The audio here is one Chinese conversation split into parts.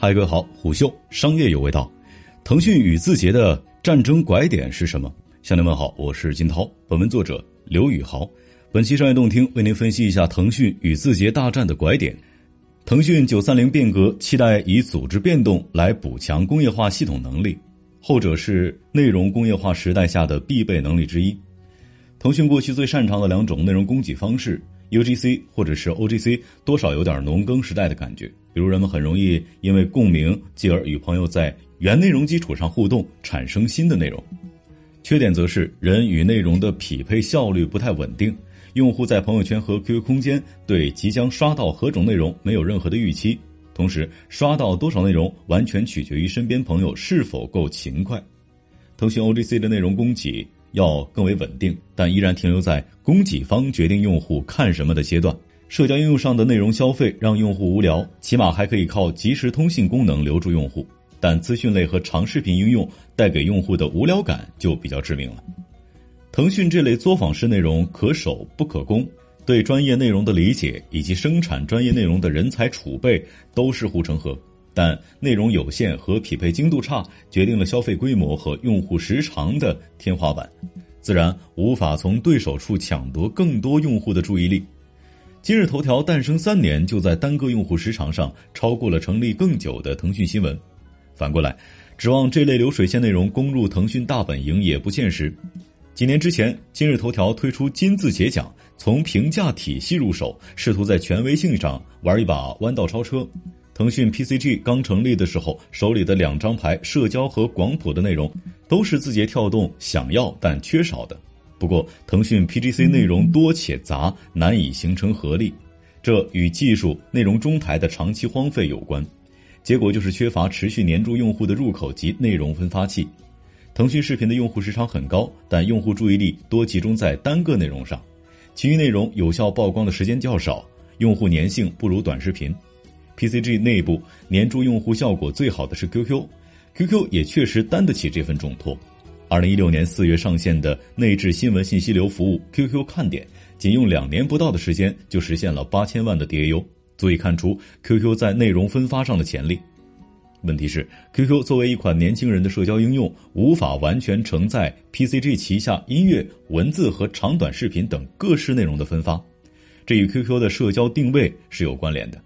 嗨，各位好，虎嗅商业有味道。腾讯与字节的战争拐点是什么？向您问好，我是金涛。本文作者刘宇豪。本期商业动听为您分析一下腾讯与字节大战的拐点。腾讯九三零变革期待以组织变动来补强工业化系统能力，后者是内容工业化时代下的必备能力之一。腾讯过去最擅长的两种内容供给方式。UGC 或者是 OGC 多少有点农耕时代的感觉，比如人们很容易因为共鸣，继而与朋友在原内容基础上互动，产生新的内容。缺点则是人与内容的匹配效率不太稳定，用户在朋友圈和 QQ 空间对即将刷到何种内容没有任何的预期，同时刷到多少内容完全取决于身边朋友是否够勤快。腾讯 OGC 的内容供给。要更为稳定，但依然停留在供给方决定用户看什么的阶段。社交应用上的内容消费让用户无聊，起码还可以靠即时通信功能留住用户。但资讯类和长视频应用带给用户的无聊感就比较致命了。腾讯这类作坊式内容可守不可攻，对专业内容的理解以及生产专业内容的人才储备都是护城河。但内容有限和匹配精度差，决定了消费规模和用户时长的天花板，自然无法从对手处抢夺更多用户的注意力。今日头条诞生三年，就在单个用户时长上超过了成立更久的腾讯新闻。反过来，指望这类流水线内容攻入腾讯大本营也不现实。几年之前，今日头条推出金字节奖，从评价体系入手，试图在权威性上玩一把弯道超车。腾讯 PCG 刚成立的时候，手里的两张牌——社交和广谱的内容，都是字节跳动想要但缺少的。不过，腾讯 PGC 内容多且杂，难以形成合力，这与技术内容中台的长期荒废有关。结果就是缺乏持续黏住用户的入口及内容分发器。腾讯视频的用户时长很高，但用户注意力多集中在单个内容上，其余内容有效曝光的时间较少，用户粘性不如短视频。PCG 内部黏住用户效果最好的是 QQ，QQ 也确实担得起这份重托。二零一六年四月上线的内置新闻信息流服务 QQ 看点，仅用两年不到的时间就实现了八千万的 DAU，足以看出 QQ 在内容分发上的潜力。问题是，QQ 作为一款年轻人的社交应用，无法完全承载 PCG 旗下音乐、文字和长短视频等各式内容的分发，这与 QQ 的社交定位是有关联的。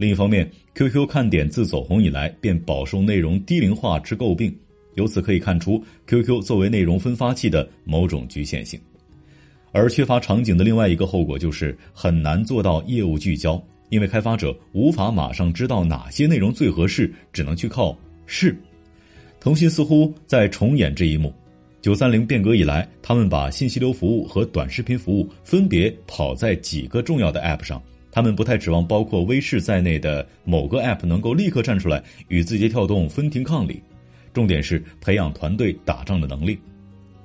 另一方面，QQ 看点自走红以来便饱受内容低龄化之诟病，由此可以看出 QQ 作为内容分发器的某种局限性。而缺乏场景的另外一个后果就是很难做到业务聚焦，因为开发者无法马上知道哪些内容最合适，只能去靠试。腾讯似乎在重演这一幕。九三零变革以来，他们把信息流服务和短视频服务分别跑在几个重要的 App 上。他们不太指望包括微视在内的某个 App 能够立刻站出来与字节跳动分庭抗礼，重点是培养团队打仗的能力。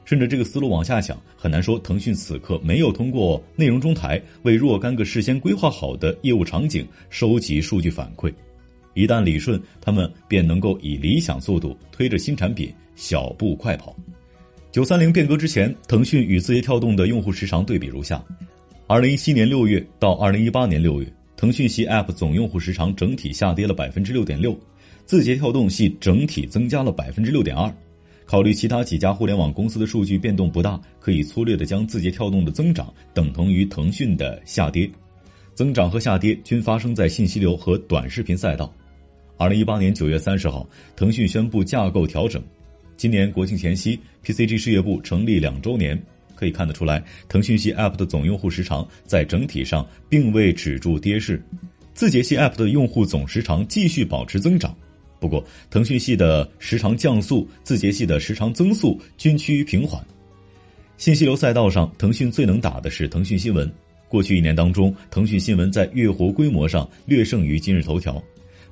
顺着这个思路往下想，很难说腾讯此刻没有通过内容中台为若干个事先规划好的业务场景收集数据反馈。一旦理顺，他们便能够以理想速度推着新产品小步快跑。九三零变革之前，腾讯与字节跳动的用户时长对比如下。二零一七年六月到二零一八年六月，腾讯系 App 总用户时长整体下跌了百分之六点六，字节跳动系整体增加了百分之六点二。考虑其他几家互联网公司的数据变动不大，可以粗略的将字节跳动的增长等同于腾讯的下跌。增长和下跌均发生在信息流和短视频赛道。二零一八年九月三十号，腾讯宣布架构调整。今年国庆前夕，PCG 事业部成立两周年。可以看得出来，腾讯系 App 的总用户时长在整体上并未止住跌势，字节系 App 的用户总时长继续保持增长。不过，腾讯系的时长降速，字节系的时长增速均趋于平缓。信息流赛道上，腾讯最能打的是腾讯新闻。过去一年当中，腾讯新闻在月活规模上略胜于今日头条。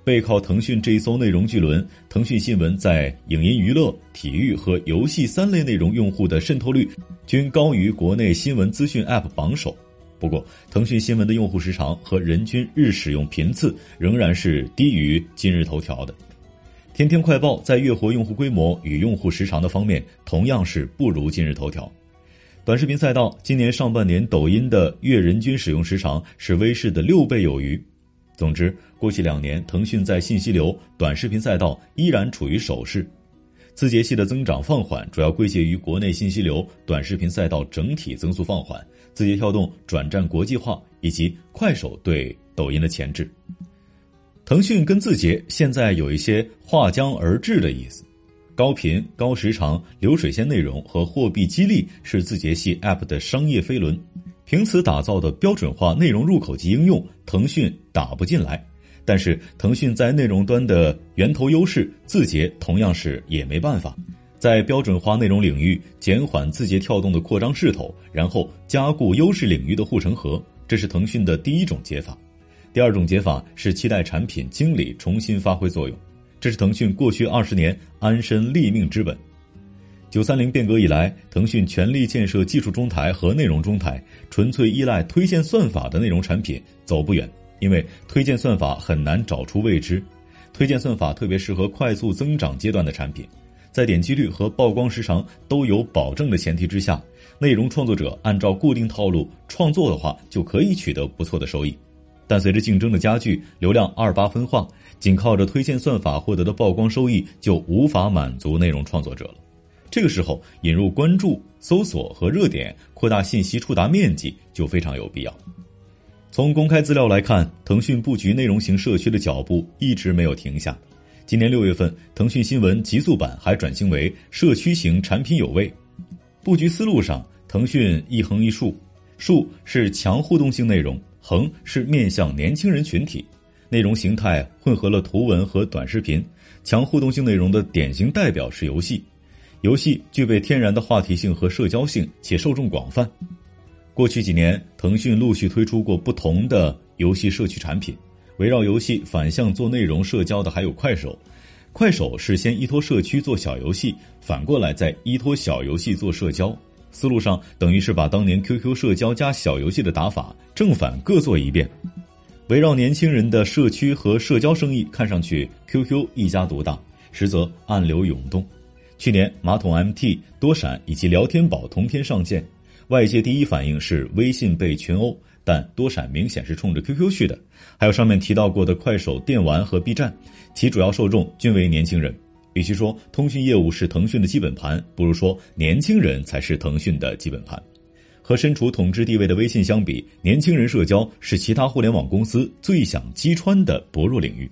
背靠腾讯这一艘内容巨轮，腾讯新闻在影音娱乐、体育和游戏三类内容用户的渗透率均高于国内新闻资讯 App 榜首。不过，腾讯新闻的用户时长和人均日使用频次仍然是低于今日头条的。天天快报在月活用户规模与用户时长的方面同样是不如今日头条。短视频赛道今年上半年抖音的月人均使用时长是微视的六倍有余。总之，过去两年，腾讯在信息流、短视频赛道依然处于守势。字节系的增长放缓，主要归结于国内信息流、短视频赛道整体增速放缓，字节跳动转战国际化，以及快手对抖音的前置。腾讯跟字节现在有一些划江而治的意思，高频、高时长、流水线内容和货币激励是字节系 App 的商业飞轮，凭此打造的标准化内容入口及应用，腾讯打不进来。但是腾讯在内容端的源头优势，字节同样是也没办法，在标准化内容领域减缓字节跳动的扩张势头，然后加固优势领域的护城河，这是腾讯的第一种解法。第二种解法是期待产品经理重新发挥作用，这是腾讯过去二十年安身立命之本。九三零变革以来，腾讯全力建设技术中台和内容中台，纯粹依赖推荐算法的内容产品走不远。因为推荐算法很难找出未知，推荐算法特别适合快速增长阶段的产品，在点击率和曝光时长都有保证的前提之下，内容创作者按照固定套路创作的话，就可以取得不错的收益。但随着竞争的加剧，流量二八分化，仅靠着推荐算法获得的曝光收益就无法满足内容创作者了。这个时候，引入关注、搜索和热点，扩大信息触达面积就非常有必要。从公开资料来看，腾讯布局内容型社区的脚步一直没有停下。今年六月份，腾讯新闻极速版还转型为社区型产品有味。布局思路上，腾讯一横一竖，竖是强互动性内容，横是面向年轻人群体。内容形态混合了图文和短视频。强互动性内容的典型代表是游戏，游戏具备天然的话题性和社交性，且受众广泛。过去几年，腾讯陆续推出过不同的游戏社区产品，围绕游戏反向做内容社交的还有快手。快手是先依托社区做小游戏，反过来再依托小游戏做社交，思路上等于是把当年 QQ 社交加小游戏的打法正反各做一遍。围绕年轻人的社区和社交生意，看上去 QQ 一家独大，实则暗流涌动。去年马桶 MT、多闪以及聊天宝同天上线。外界第一反应是微信被群殴，但多闪明显是冲着 QQ 去的。还有上面提到过的快手、电玩和 B 站，其主要受众均为年轻人。与其说通讯业务是腾讯的基本盘，不如说年轻人才是腾讯的基本盘。和身处统治地位的微信相比，年轻人社交是其他互联网公司最想击穿的薄弱领域。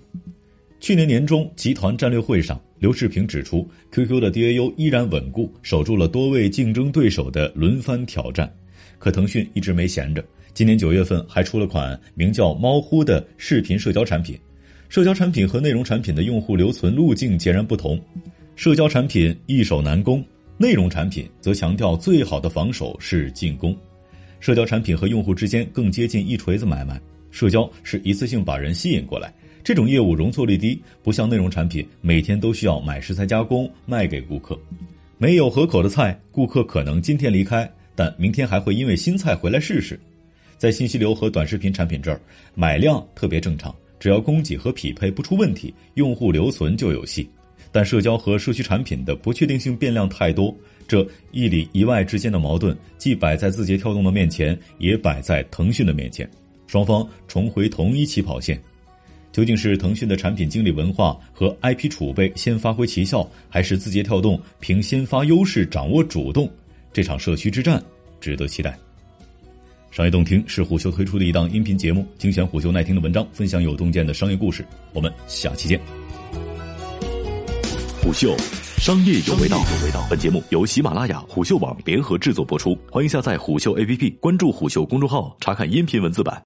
去年年中，集团战略会上，刘世平指出，QQ 的 DAU 依然稳固，守住了多位竞争对手的轮番挑战。可腾讯一直没闲着，今年九月份还出了款名叫“猫呼”的视频社交产品。社交产品和内容产品的用户留存路径截然不同，社交产品易守难攻，内容产品则强调最好的防守是进攻。社交产品和用户之间更接近一锤子买卖，社交是一次性把人吸引过来。这种业务容错率低，不像内容产品，每天都需要买食材加工卖给顾客。没有合口的菜，顾客可能今天离开，但明天还会因为新菜回来试试。在信息流和短视频产品这儿，买量特别正常，只要供给和匹配不出问题，用户留存就有戏。但社交和社区产品的不确定性变量太多，这一里一外之间的矛盾，既摆在字节跳动的面前，也摆在腾讯的面前，双方重回同一起跑线。究竟是腾讯的产品经理文化和 IP 储备先发挥奇效，还是字节跳动凭先发优势掌握主动？这场社区之战值得期待。商业洞听是虎嗅推出的一档音频节目，精选虎嗅耐听的文章，分享有洞见的商业故事。我们下期见。虎嗅，商业有味道。本节目由喜马拉雅、虎嗅网联合制作播出，欢迎下载虎嗅 APP，关注虎嗅公众号，查看音频文字版。